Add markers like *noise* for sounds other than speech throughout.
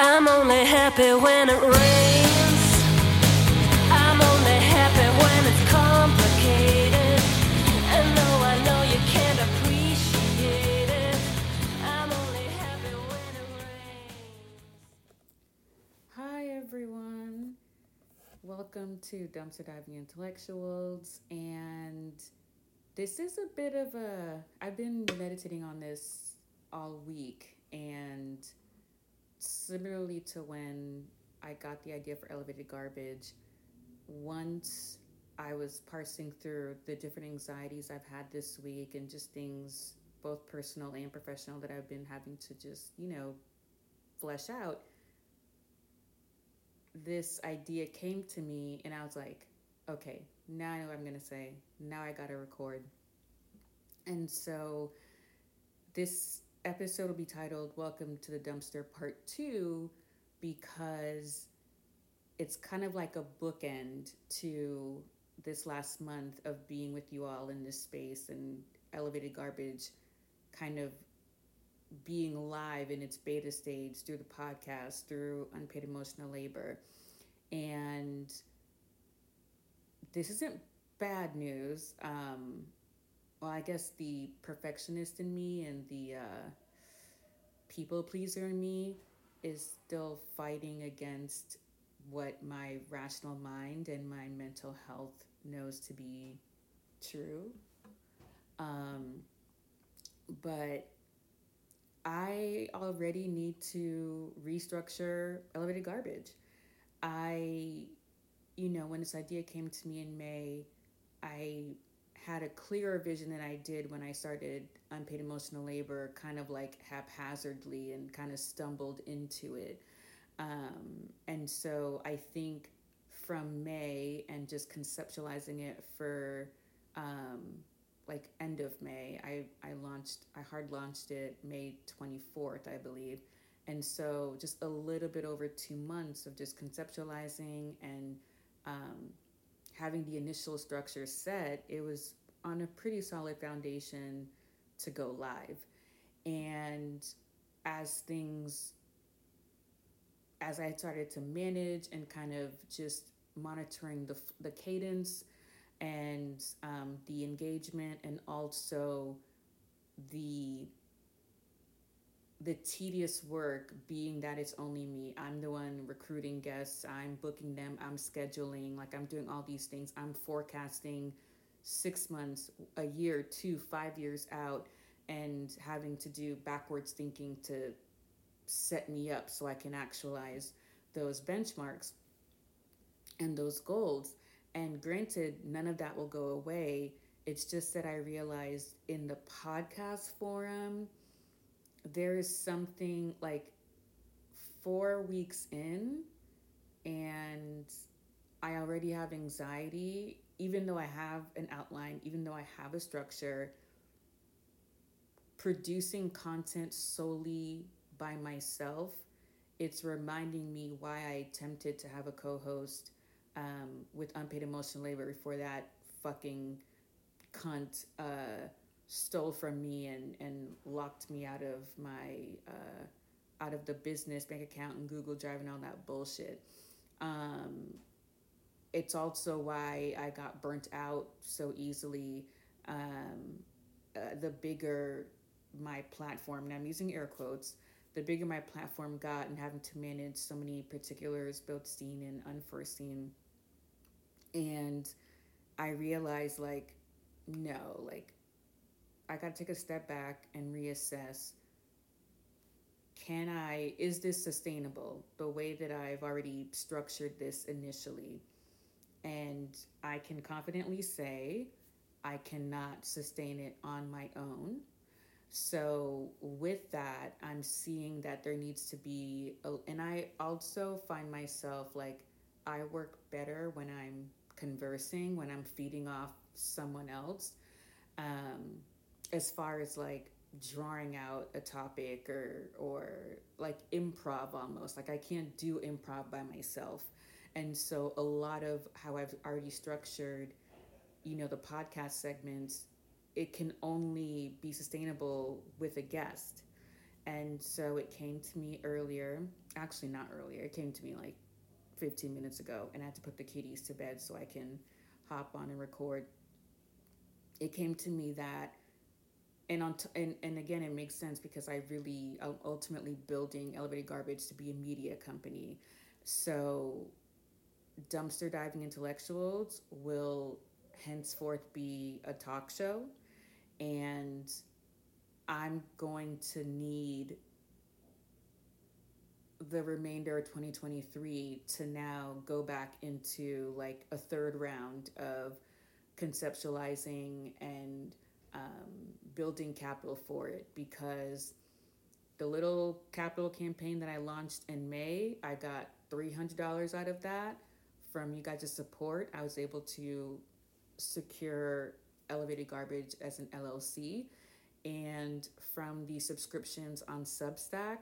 I'm only happy when it rains. I'm only happy when it's complicated. And though I know you can't appreciate it, I'm only happy when it rains. Hi, everyone. Welcome to Dumpster Diving Intellectuals. And this is a bit of a. I've been meditating on this all week. And similarly to when I got the idea for Elevated Garbage, once I was parsing through the different anxieties I've had this week and just things, both personal and professional, that I've been having to just, you know, flesh out this idea came to me and I was like, okay, now I know what I'm gonna say. Now I gotta record. And so this episode will be titled Welcome to the Dumpster Part 2 because it's kind of like a bookend to this last month of being with you all in this space and elevated garbage kind of being live in its beta stage through the podcast, through unpaid emotional labor. And this isn't bad news. Um, well, I guess the perfectionist in me and the uh, people pleaser in me is still fighting against what my rational mind and my mental health knows to be true. Um, but I already need to restructure elevated garbage. I, you know, when this idea came to me in May, I had a clearer vision than I did when I started unpaid emotional labor, kind of like haphazardly and kind of stumbled into it. Um, and so I think from May and just conceptualizing it for um, like end of May, I, I launched, I hard launched it May 24th, I believe. And so just a little bit over two months of just conceptualizing and um, having the initial structure set, it was on a pretty solid foundation to go live. And as things, as I started to manage and kind of just monitoring the, the cadence and um, the engagement and also the the tedious work being that it's only me. I'm the one recruiting guests, I'm booking them, I'm scheduling, like I'm doing all these things. I'm forecasting six months, a year, two, five years out, and having to do backwards thinking to set me up so I can actualize those benchmarks and those goals. And granted, none of that will go away. It's just that I realized in the podcast forum, there is something like four weeks in and I already have anxiety, even though I have an outline, even though I have a structure, producing content solely by myself, it's reminding me why I attempted to have a co host um, with unpaid emotional labor before that fucking cunt. Uh, stole from me and and locked me out of my uh, out of the business bank account and Google Drive and all that bullshit. Um, it's also why I got burnt out so easily. Um, uh, the bigger my platform, and I'm using air quotes, the bigger my platform got, and having to manage so many particulars, both seen and unforeseen. And I realized, like, no, like, I got to take a step back and reassess can I, is this sustainable the way that I've already structured this initially? And I can confidently say I cannot sustain it on my own. So, with that, I'm seeing that there needs to be, a, and I also find myself like I work better when I'm conversing, when I'm feeding off someone else. Um, as far as like drawing out a topic or or like improv almost like i can't do improv by myself and so a lot of how i've already structured you know the podcast segments it can only be sustainable with a guest and so it came to me earlier. Actually, not earlier. It came to me like 15 minutes ago, and I had to put the kitties to bed so I can hop on and record. It came to me that, and on t- and and again, it makes sense because I really I'm ultimately building Elevated Garbage to be a media company, so dumpster diving intellectuals will henceforth be a talk show, and I'm going to need the remainder of 2023 to now go back into like a third round of conceptualizing and um, building capital for it because the little capital campaign that I launched in May, I got $300 out of that from you guys' support. I was able to secure Elevated Garbage as an LLC. And from the subscriptions on Substack,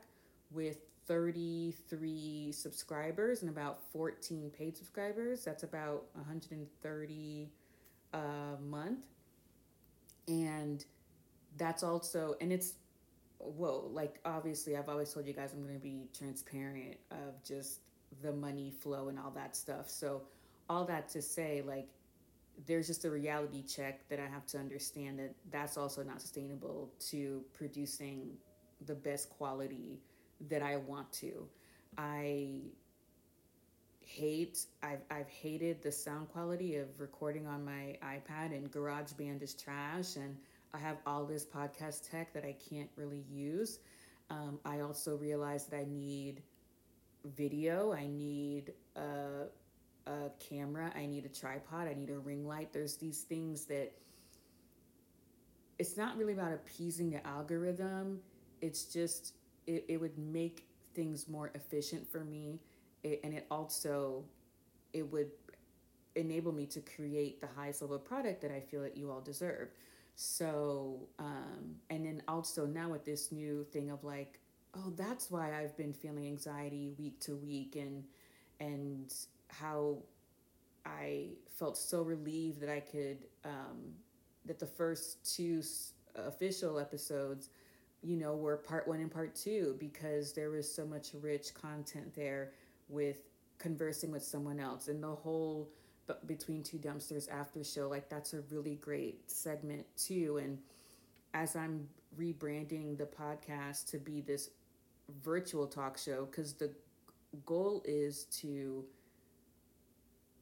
with 33 subscribers and about 14 paid subscribers. That's about 130 a month. And that's also, and it's, whoa, like obviously, I've always told you guys I'm going to be transparent of just the money flow and all that stuff. So, all that to say, like, there's just a reality check that I have to understand that that's also not sustainable to producing the best quality that I want to. I hate I've I've hated the sound quality of recording on my iPad and GarageBand is trash and I have all this podcast tech that I can't really use. Um, I also realized that I need video. I need a, a camera. I need a tripod. I need a ring light. There's these things that it's not really about appeasing the algorithm. It's just it, it would make things more efficient for me it, and it also it would enable me to create the highest level product that i feel that you all deserve. So um, and then also now with this new thing of like oh that's why i've been feeling anxiety week to week and and how i felt so relieved that i could um, that the first two official episodes you know, were part one and part two because there was so much rich content there with conversing with someone else. And the whole but between two dumpsters after show like that's a really great segment too. And as i'm rebranding the podcast to be this virtual talk show because the goal is to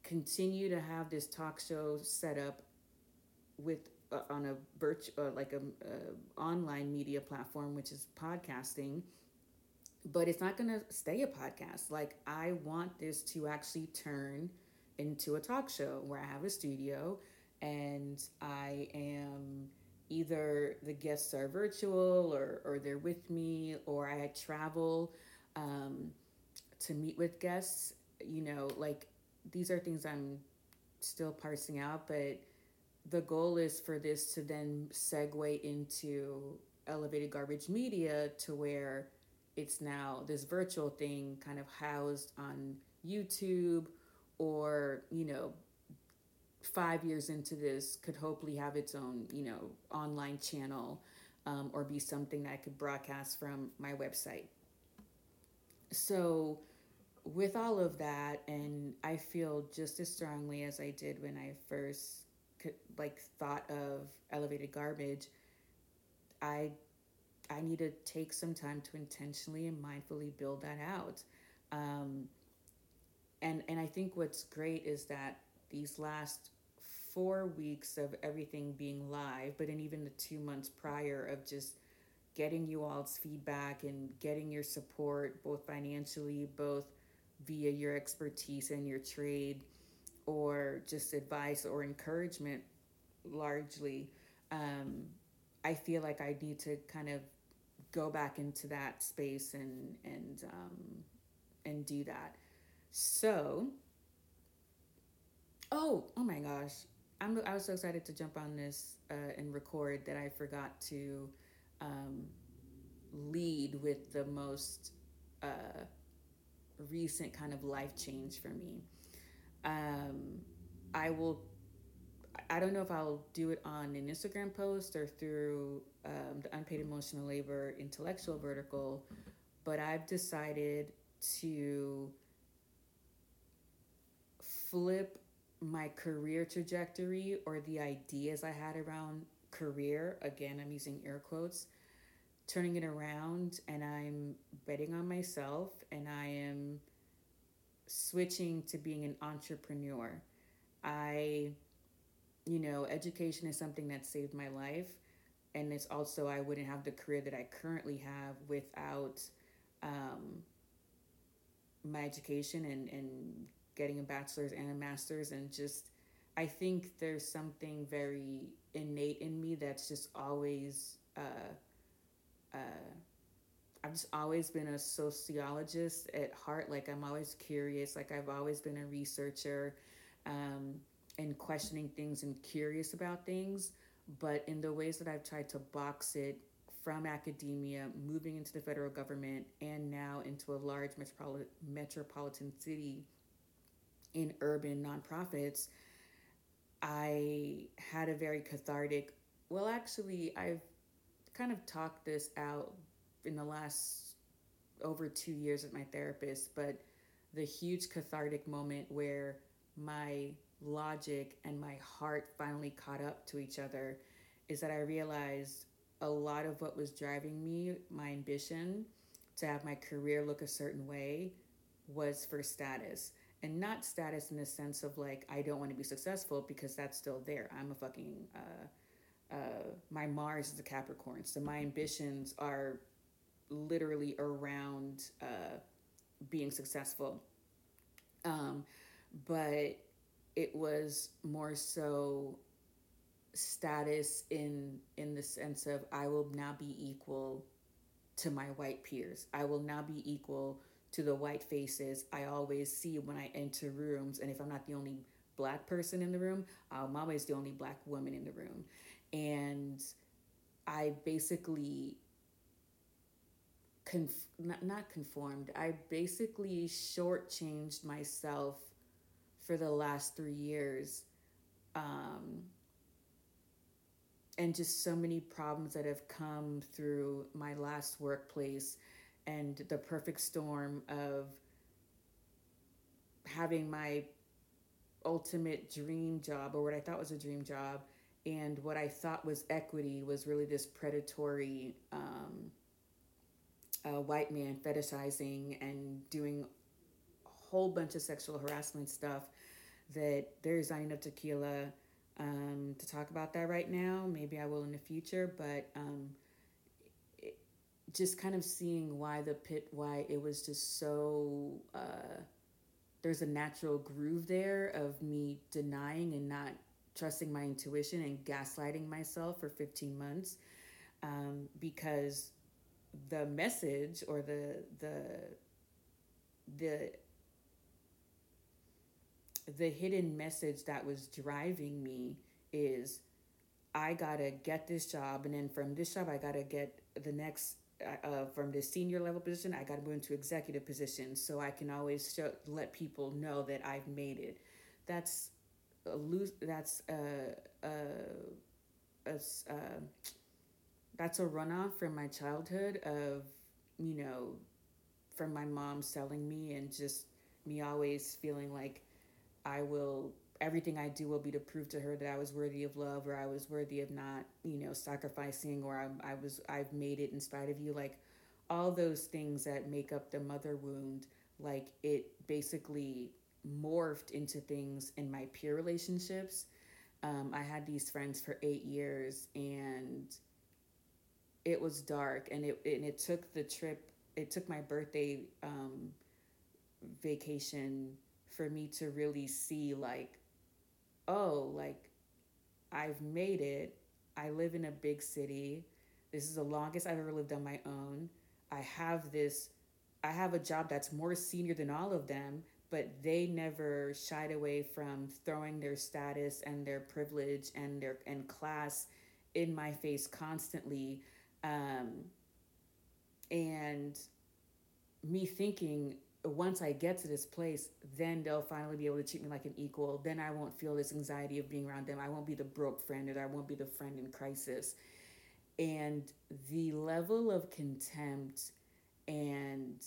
continue to have this talk show set up with uh, on a virtual uh, like a, a online media platform which is podcasting but it's not going to stay a podcast. Like i want this to actually turn into a talk show where i have a studio and i am either the guests are virtual or, or they're with me or i travel um, to meet with guests. You know like these are things i'm still parsing out but the goal is for this to then segue into elevated garbage media to where it's now this virtual thing kind of housed on YouTube or, you know, five years into this could hopefully have its own, you know, online channel um, or be something that I could broadcast from my website. So, with all of that, and I feel just as strongly as I did when I first could, like thought of elevated garbage, I I need to take some time to intentionally and mindfully build that out. Um, and and I think what's great is that these last four weeks of everything being live, but in even the two months prior of just getting you all's feedback and getting your support, both financially, both via your expertise and your trade, or just advice or encouragement largely um, i feel like i need to kind of go back into that space and and um, and do that so oh oh my gosh I'm, i was so excited to jump on this uh, and record that i forgot to um, lead with the most uh, recent kind of life change for me um, I will. I don't know if I'll do it on an Instagram post or through um, the unpaid emotional labor intellectual vertical, but I've decided to flip my career trajectory or the ideas I had around career. Again, I'm using air quotes, turning it around, and I'm betting on myself, and I am switching to being an entrepreneur. I, you know, education is something that saved my life. And it's also, I wouldn't have the career that I currently have without um, my education and, and getting a bachelor's and a master's. And just, I think there's something very innate in me that's just always, uh, uh, I've just always been a sociologist at heart. Like I'm always curious. Like I've always been a researcher, um, and questioning things and curious about things. But in the ways that I've tried to box it from academia, moving into the federal government, and now into a large metropolitan metropolitan city in urban nonprofits, I had a very cathartic. Well, actually, I've kind of talked this out in the last over two years with my therapist, but the huge cathartic moment where my logic and my heart finally caught up to each other is that I realized a lot of what was driving me, my ambition to have my career look a certain way, was for status. And not status in the sense of like, I don't want to be successful because that's still there. I'm a fucking, uh, uh, my Mars is a Capricorn. So my ambitions are literally around uh, being successful. Um, but it was more so status in in the sense of I will now be equal to my white peers. I will now be equal to the white faces I always see when I enter rooms. And if I'm not the only black person in the room, um, I'm always the only black woman in the room. And I basically conf- not, not conformed. I basically shortchanged myself for the last three years. Um, and just so many problems that have come through my last workplace and the perfect storm of having my ultimate dream job or what I thought was a dream job and what I thought was equity was really this predatory um, uh, white man fetishizing and doing whole bunch of sexual harassment stuff that there's not enough tequila um, to talk about that right now. Maybe I will in the future, but um, it, just kind of seeing why the pit, why it was just so. Uh, there's a natural groove there of me denying and not trusting my intuition and gaslighting myself for 15 months um, because the message or the the the the hidden message that was driving me is I gotta get this job, and then from this job, I gotta get the next. Uh, uh from the senior level position, I got to move into executive position, so I can always show, let people know that I've made it. That's a lose. That's a a, a, a that's a runoff from my childhood of you know from my mom selling me and just me always feeling like I will everything I do will be to prove to her that I was worthy of love or I was worthy of not, you know, sacrificing or I, I was I've made it in spite of you like all those things that make up the mother wound like it basically morphed into things in my peer relationships. Um, I had these friends for eight years and it was dark and it and it took the trip it took my birthday um, vacation for me to really see like oh like i've made it. I live in a big city. This is the longest i've ever lived on my own. I have this i have a job that's more senior than all of them but they never shied away from throwing their status and their privilege and their and class in my face constantly. Um, and me thinking once I get to this place, then they'll finally be able to treat me like an equal. Then I won't feel this anxiety of being around them. I won't be the broke friend or I won't be the friend in crisis. and the level of contempt and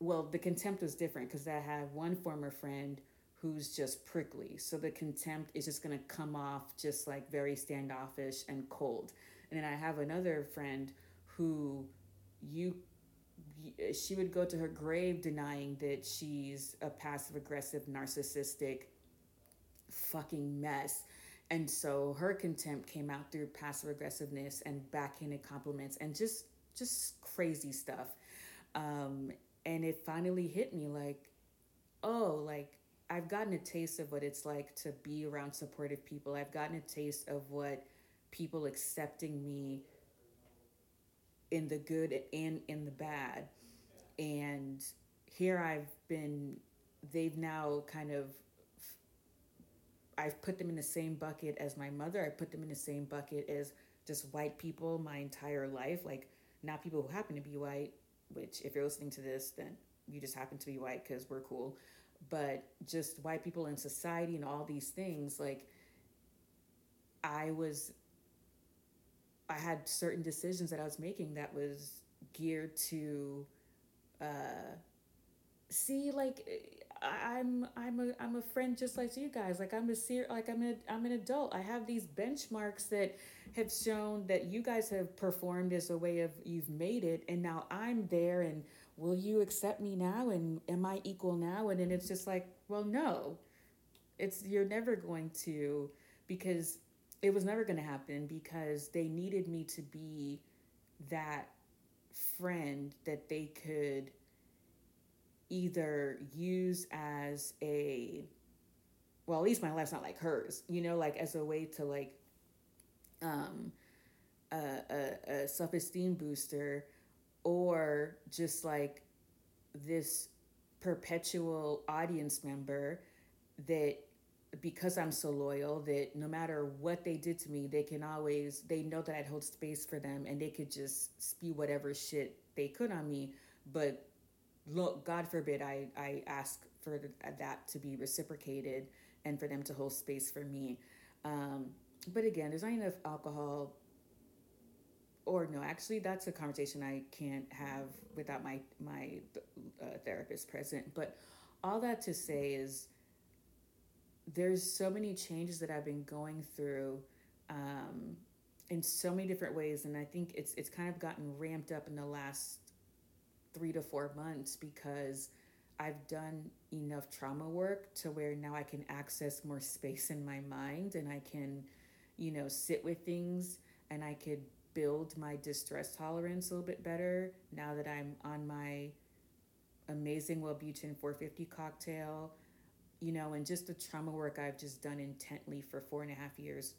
well the contempt was different because i have one former friend who's just prickly so the contempt is just going to come off just like very standoffish and cold and then i have another friend who you she would go to her grave denying that she's a passive aggressive narcissistic fucking mess. And so her contempt came out through passive aggressiveness and backhanded compliments and just just crazy stuff. Um and it finally hit me like oh like i've gotten a taste of what it's like to be around supportive people. I've gotten a taste of what people accepting me in the good and in the bad and here i've been they've now kind of I've put them in the same bucket as my mother. I put them in the same bucket as just white people my entire life. Like, not people who happen to be white, which, if you're listening to this, then you just happen to be white because we're cool. But just white people in society and all these things. Like, I was, I had certain decisions that I was making that was geared to uh, see, like, I'm I'm a I'm a friend just like you guys. Like I'm a ser- like I'm a I'm an adult. I have these benchmarks that have shown that you guys have performed as a way of you've made it, and now I'm there. And will you accept me now? And am I equal now? And then it's just like, well, no, it's you're never going to because it was never going to happen because they needed me to be that friend that they could either use as a well at least my life's not like hers you know like as a way to like um a, a, a self-esteem booster or just like this perpetual audience member that because I'm so loyal that no matter what they did to me, they can always they know that I'd hold space for them and they could just spew whatever shit they could on me. But look, God forbid I, I ask for that to be reciprocated and for them to hold space for me. Um, but again, there's not enough alcohol. Or no, actually, that's a conversation I can't have without my my uh, therapist present. But all that to say is, there's so many changes that I've been going through, um, in so many different ways, and I think it's it's kind of gotten ramped up in the last three to four months because I've done enough trauma work to where now I can access more space in my mind and I can, you know, sit with things and I could build my distress tolerance a little bit better now that I'm on my amazing Wellbutrin 450 cocktail, you know, and just the trauma work I've just done intently for four and a half years.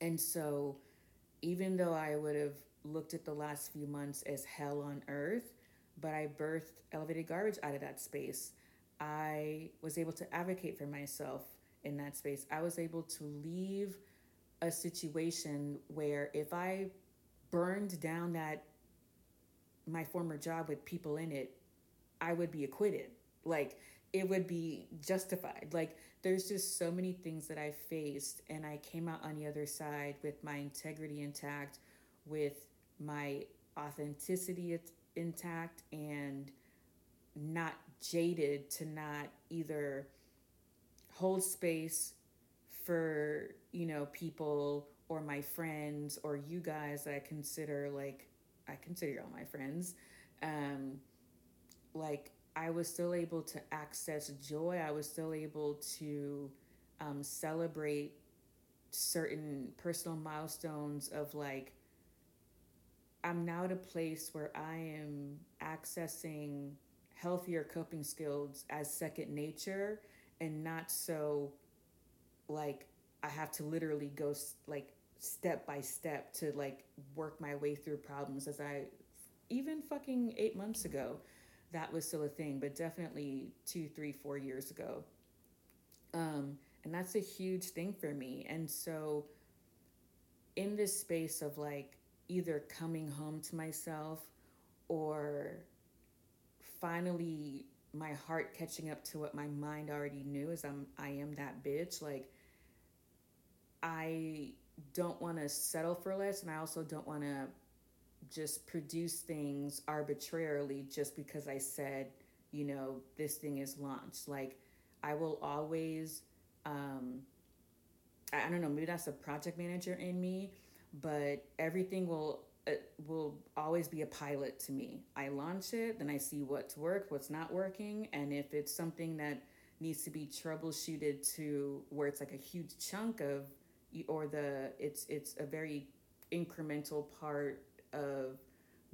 And so, even though I would have looked at the last few months as hell on earth, but I birthed elevated garbage out of that space. I was able to advocate for myself in that space. I was able to leave a situation where if I burned down that my former job with people in it, I would be acquitted. Like it would be justified. Like there's just so many things that I faced and I came out on the other side with my integrity intact, with my authenticity intact and not jaded to not either hold space for you know people or my friends or you guys that I consider like I consider all my friends um like I was still able to access joy. I was still able to um, celebrate certain personal milestones of like I'm now at a place where I am accessing healthier coping skills as second nature and not so like I have to literally go like step by step to like work my way through problems as I even fucking eight months ago that was still a thing but definitely two three four years ago. Um and that's a huge thing for me. And so in this space of like either coming home to myself or finally my heart catching up to what my mind already knew is I'm I am that bitch like I don't want to settle for less and I also don't want to just produce things arbitrarily just because I said, you know, this thing is launched. Like I will always um I, don't know, maybe that's a project manager in me, but everything will it will always be a pilot to me. I launch it, then I see what's worked, what's not working, and if it's something that needs to be troubleshooted to where it's like a huge chunk of or the it's it's a very incremental part of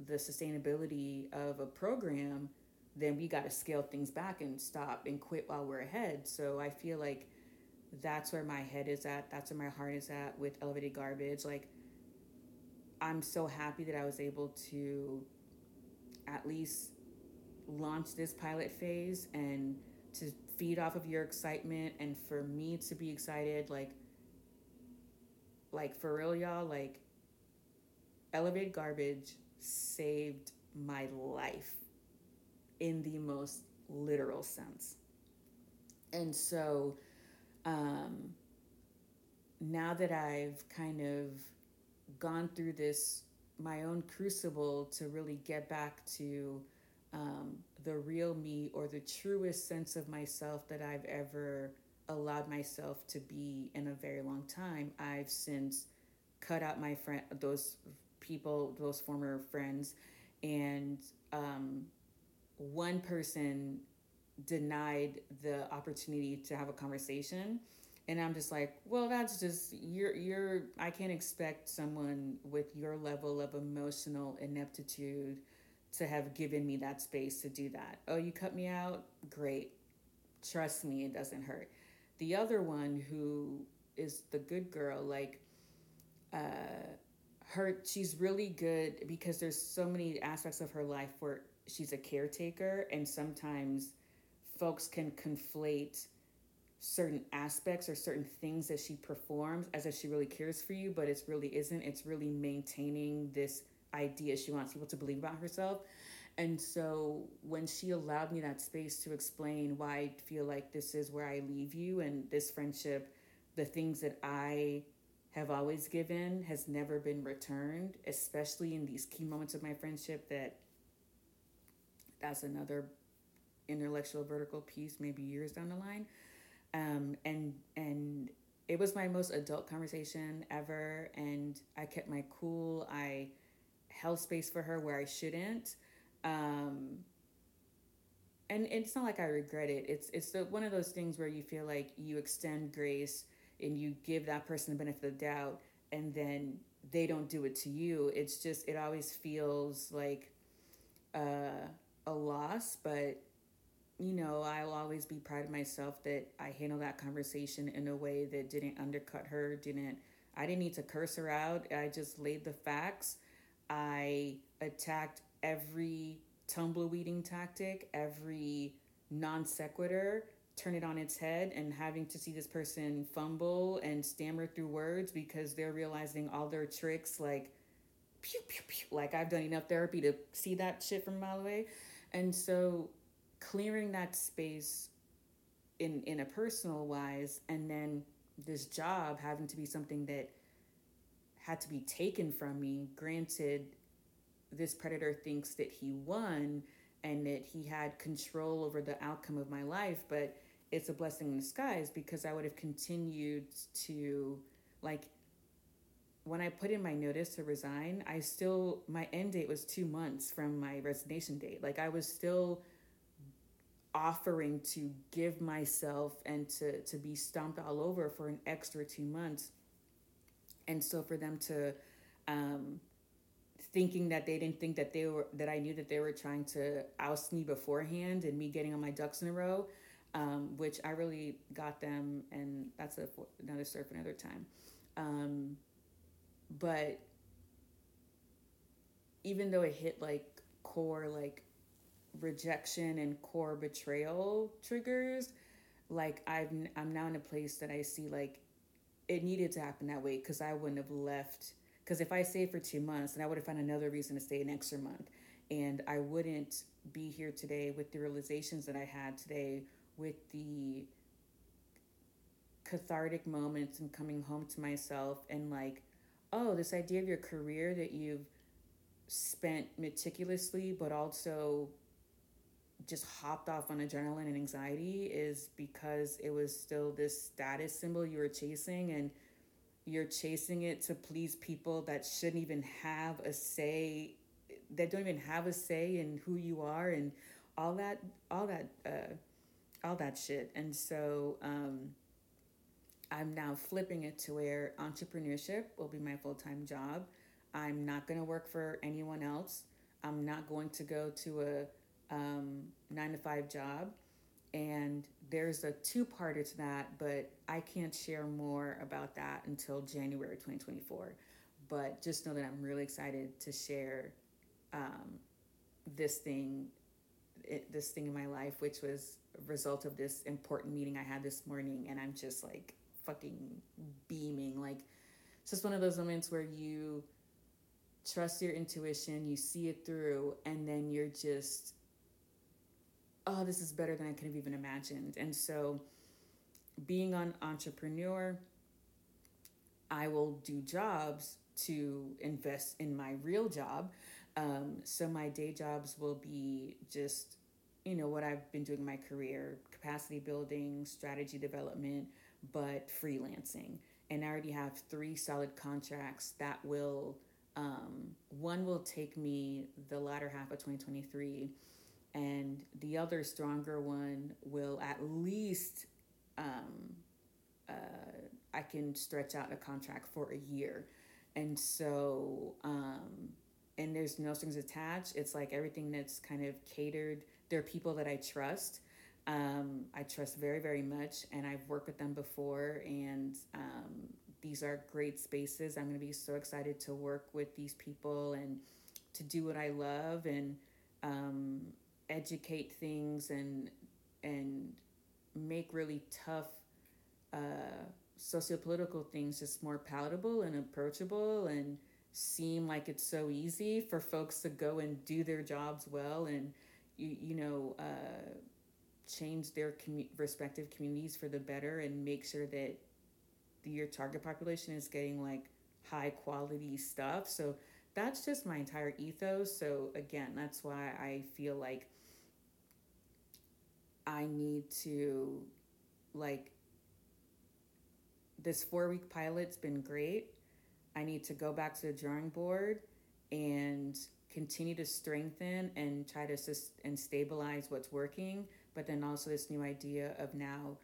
the sustainability of a program then we got to scale things back and stop and quit while we're ahead. So i feel like that's where my head is at that's where my heart is at with elevated garbage. Like i'm so happy that i was able to at least launch this pilot phase and to feed off of your excitement and for me to be excited like like for real y'all like elevated garbage saved my life in the most literal sense and so um now that i've kind of gone through this my own crucible to really get back to um, the real me or the truest sense of myself that I've ever allowed myself to be in a very long time. I've since cut out my friend, those people, those former friends, and um, one person denied the opportunity to have a conversation and i'm just like well that's just you're you're i can't expect someone with your level of emotional ineptitude to have given me that space to do that. Oh, you cut me out? Great. Trust me, it doesn't hurt. The other one who is the good girl, like, uh, her, she's really good because there's so many aspects of her life where she's a caretaker, and sometimes folks can conflate certain aspects or certain things that she performs as if she really cares for you, but it's really isn't. It's really maintaining this idea she wants people to believe about herself. And so when she allowed me that space to explain why I feel like this is where I leave you and this friendship, the things that I have always given has never been returned, especially in these key moments of my friendship that that's another intellectual vertical piece maybe years down the line. Um, and and it was my most adult conversation ever and I kept my cool. I held space for her where I shouldn't. Um, and it's not like I regret it. It's it's the, one of those things where you feel like you extend grace and you give that person the benefit of the doubt, and then they don't do it to you. It's just it always feels like uh, a loss, but you know I'll always be proud of myself that I handled that conversation in a way that didn't undercut her. Didn't I didn't need to curse her out. I just laid the facts I attacked every tumbleweeding tactic, every non sequitur, turn it on its head, and having to see this person fumble and stammer through words because they're realizing all their tricks, like, pew, pew, pew, like I've done enough therapy to see that shit from a mile away. And so clearing that space in in a personal wise and then this job having to be something that had to be taken from me. Granted, this predator thinks that he won and that he had control over the outcome of my life, but it's a blessing in disguise because I would have continued to, like, when I put in my notice to resign, I still, my end date was two months from my resignation date. Like, I was still offering to give myself and to, to be stomped all over for an extra two months and so for them to um, thinking that they didn't think that they were that I knew that they were trying to oust me beforehand and me getting on my ducks in a row, um, which I really got them, and that's a, another surf another time. Um, but even though it hit like core like rejection and core betrayal triggers, like I've I'm now in a place that I see like it needed to happen that way because I wouldn't have left. Because if I stayed for two months, then I would have found another reason to stay an extra month. And I wouldn't be here today with the realizations that I had today, with the cathartic moments and coming home to myself and like, oh, this idea of your career that you've spent meticulously, but also just hopped off on adrenaline and anxiety is because it was still this status symbol you were chasing and you're chasing it to please people that shouldn't even have a say that don't even have a say in who you are and all that all that uh all that shit. And so um i'm now flipping it to where entrepreneurship will be my full-time job. I'm not going to work for anyone else. I'm not going to go to a um, nine to five job. And there's a two-parter to that but i can't share more about that until january 2024 but just know that i'm really excited to share um, this thing it, this thing in my life which was a result of this important meeting i had this morning and i'm just like fucking beaming. Like it's just one of those moments where you trust your intuition you see it through and then you're just oh this is better than i could have even imagined. And so being an entrepreneur i will do jobs to invest in my real job. Um, so my day jobs will be just, you know, what I've been doing in my career, capacity building, strategy development, but freelancing. And I already have three solid contracts that will, um, one will take me the latter half of 2023 and the other stronger one will at least um, uh, I can stretch out a contract for a year. And so um, and there's no strings attached. It's like everything that's kind of catered. There are people that I trust. Um, I trust very, very much, and I've worked with them before, and um, these are great spaces. I'm going to be so excited to work with these people and to do what I love and um, educate things and and make really tough uh, sociopolitical things just more palatable and approachable and seem like it's so easy for folks to go and do their jobs well and you you know uh, change their commu- respective communities for the better and make sure that your target population is getting like high quality stuff. So that's just my entire ethos. So again that's why i feel like i need to like this four week pilot's been great. I need to go back to the drawing board and continue to strengthen and try to sus- and stabilize what's working. But then also this new idea of now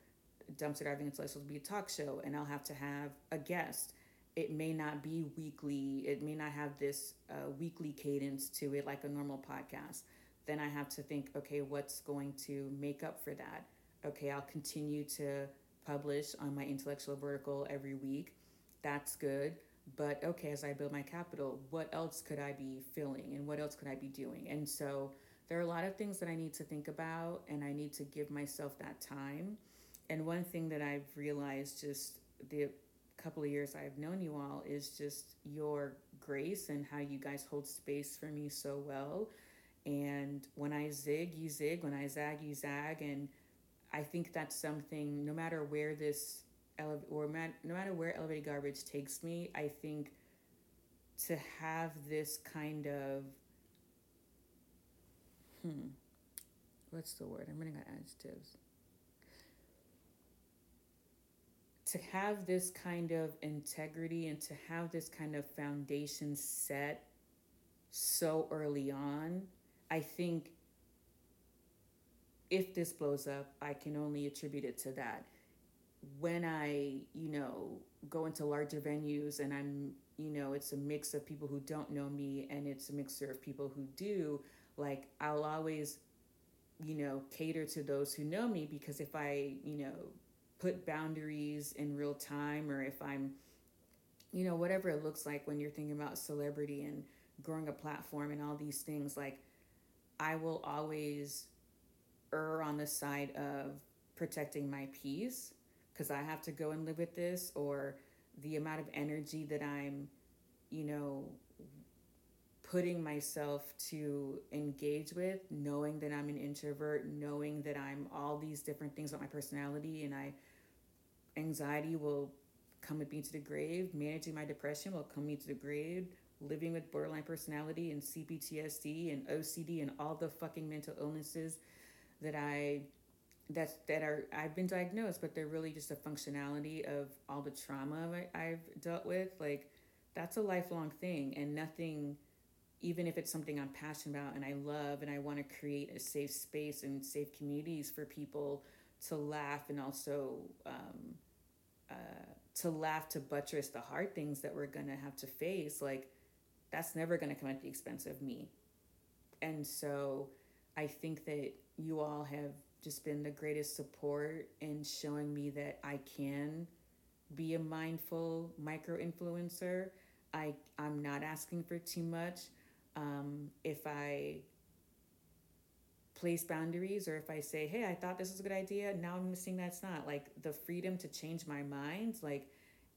dumpster diving intellectuals will be a talk show, and I'll have to have a guest. It may not be weekly. It may not have this uh, weekly cadence to it like a normal podcast. Then I have to think, okay, what's going to make up for that? Okay, I'll continue to publish on my intellectual vertical every week. That's good but okay as i build my capital what else could i be filling and what else could i be doing? And so there are a lot of things that i need to think about and i need to give myself that time. And one thing that i've realized just the couple of years i've known you all is just your grace and how you guys hold space for me so well. And when i zig you zig. When i zag you zag. And i think that's something no matter where this ele- or man- no matter where elevated garbage takes me, I think to have this kind of hmm, what's the word? I'm running out adjectives. To have this kind of integrity and to have this kind of foundation set so early on, I think if this blows up, I can only attribute it to that when I, you know, go into larger venues and I'm, you know, it's a mix of people who don't know me and it's a mixture of people who do, like I'll always, you know, cater to those who know me because if I, you know, put boundaries in real time or if I'm, you know, whatever it looks like when you're thinking about celebrity and growing a platform and all these things, like I will always err on the side of protecting my peace because I have to go and live with this, or the amount of energy that I'm, you know, putting myself to engage with, knowing that I'm an introvert, knowing that I'm all these different things about my personality, and I anxiety will come with me to the grave. Managing my depression will come me to the grave. Living with borderline personality and CPTSD and OCD and all the fucking mental illnesses that I that's that are I've been diagnosed, but they're really just a functionality of all the trauma I, I've dealt with. Like that's a lifelong thing, and nothing. Even if it's something I'm passionate about and I love, and I want to create a safe space and safe communities for people to laugh and also um, uh, to laugh to buttress the hard things that we're gonna have to face. Like that's never gonna come at the expense of me. And so I think that you all have just been the greatest support in showing me that I can be a mindful micro influencer. I I'm not asking for too much. Um, if I place boundaries or if I say, hey, I thought this was a good idea, now I'm seeing that's not like the freedom to change my mind, like,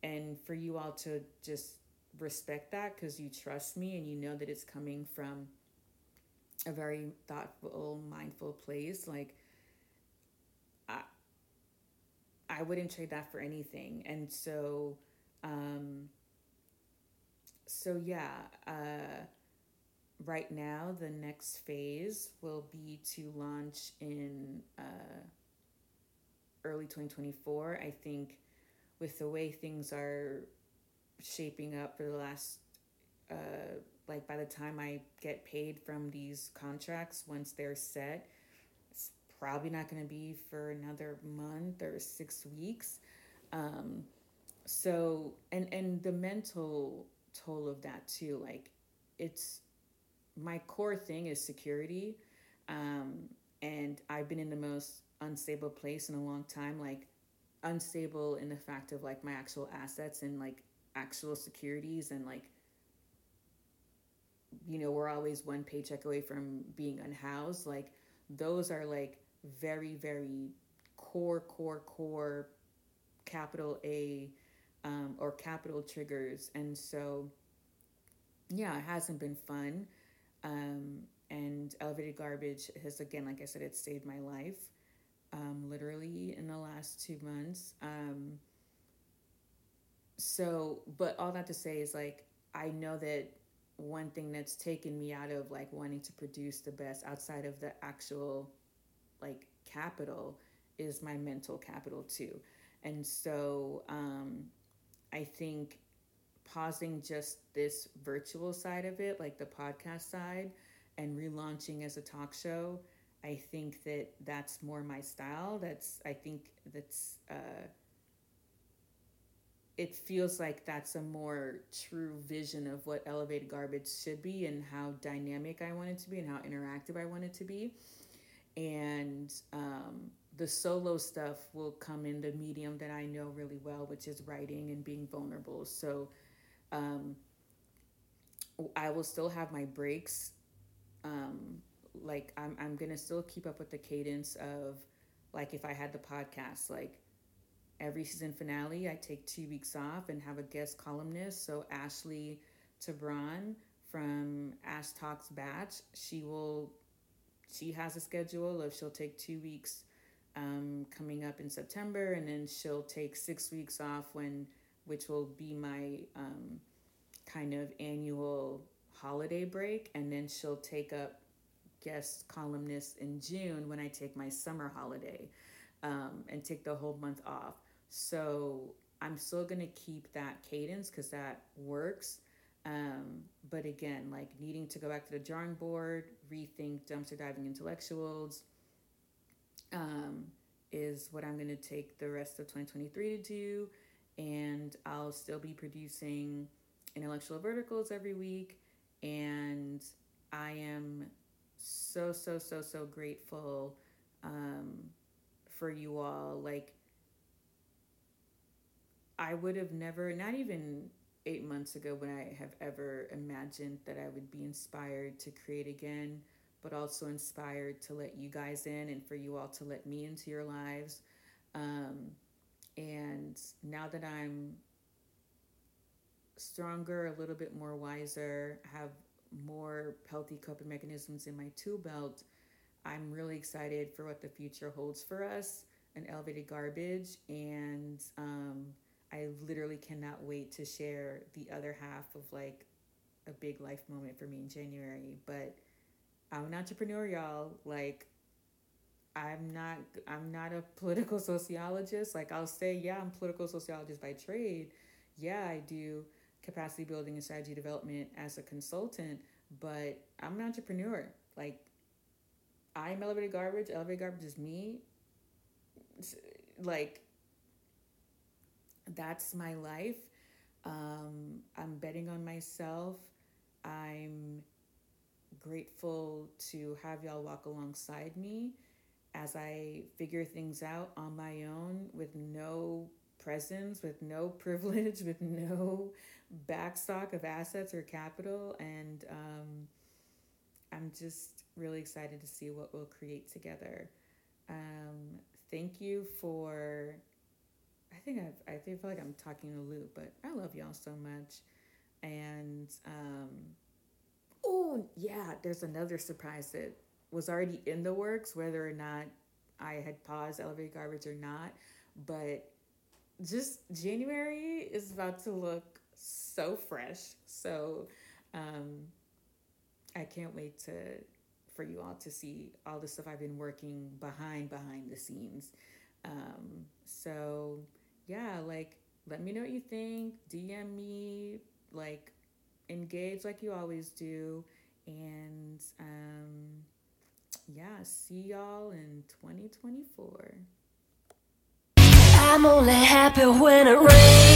and for you all to just respect that because you trust me and you know that it's coming from a very thoughtful, mindful place. Like, I, I wouldn't trade that for anything. And so, um, so yeah, uh, right now the next phase will be to launch in uh, early 2024. I think with the way things are shaping up for the last uh, like by the time I get paid from these contracts once they're set, probably not going to be for another month or six weeks. Um, so and and the mental toll of that too, like it's my core thing is security, um, and I've been in the most unstable place in a long time, like unstable in the fact of like my actual assets and like actual securities and like you know, we're always one paycheck away from being unhoused. Like, those are like very, very core, core, core capital A um, or capital triggers. And so, yeah, it hasn't been fun. Um, and elevated garbage has, again, like I said, it saved my life um, literally in the last two months. Um, so, but all that to say is like, I know that one thing that's taken me out of like wanting to produce the best outside of the actual like capital is my mental capital too. And so um, I think pausing just this virtual side of it, like the podcast side, and relaunching as a talk show, I think that that's more my style. That's, I think that's, uh, it feels like that's a more true vision of what elevated garbage should be and how dynamic I want it to be and how interactive I want it to be. And um, the solo stuff will come in the medium that I know really well, which is writing and being vulnerable. So um, I will still have my breaks. Um, like I'm, I'm gonna still keep up with the cadence of like if I had the podcast, like every season finale, I take two weeks off and have a guest columnist. So Ashley Tabron from Ash Talks Batch, she will, she has a schedule of she'll take two weeks um, coming up in September, and then she'll take six weeks off when, which will be my um, kind of annual holiday break, and then she'll take up guest columnist in June when I take my summer holiday. Um, and take the whole month off. So I'm still to keep that cadence because that works. Um, but again, like needing to go back to the drawing board, rethink dumpster diving intellectuals um, is what I'm going to take the rest of 2023 to do. And I'll still be producing intellectual verticals every week. And I am so, so, so, so grateful um, for you all. Like, I would have never, not even eight months ago, when I have ever imagined that I would be inspired to create again, but also inspired to let you guys in and for you all to let me into your lives. Um, and now that I'm stronger, a little bit more wiser, have more healthy coping mechanisms in my tool belt, I'm really excited for what the future holds for us and elevated garbage, and um, I literally cannot wait to share the other half of like a big life moment for me in January. But I'm an entrepreneur, y'all. Like I'm not I'm not a political sociologist. Like I'll say, yeah, I'm political sociologist by trade. Yeah, I do capacity building and strategy development as a consultant, but I'm an entrepreneur. Like I'm elevated garbage, elevated garbage is me. Like that's my life. Um, I'm betting on myself. I'm grateful to have y'all walk alongside me as I figure things out on my own with no presence, with no *laughs* privilege, with no backstock of assets or capital. And um, I'm just really excited to see what we'll create together. Um, thank you for. I think I've, I feel like I'm talking a loop, but I love y'all so much. And um, oh yeah, there's another surprise that was already in the works, whether or not I had paused Elevated Garbage or not. But just January is about to look so fresh. So um, I can't wait to for you all to see all the stuff I've been working behind behind the scenes. Um, so yeah, like let me know what you think. DM me, like engage like you always do, and um, yeah, see y'all in 2024. I'm only happy when it rains.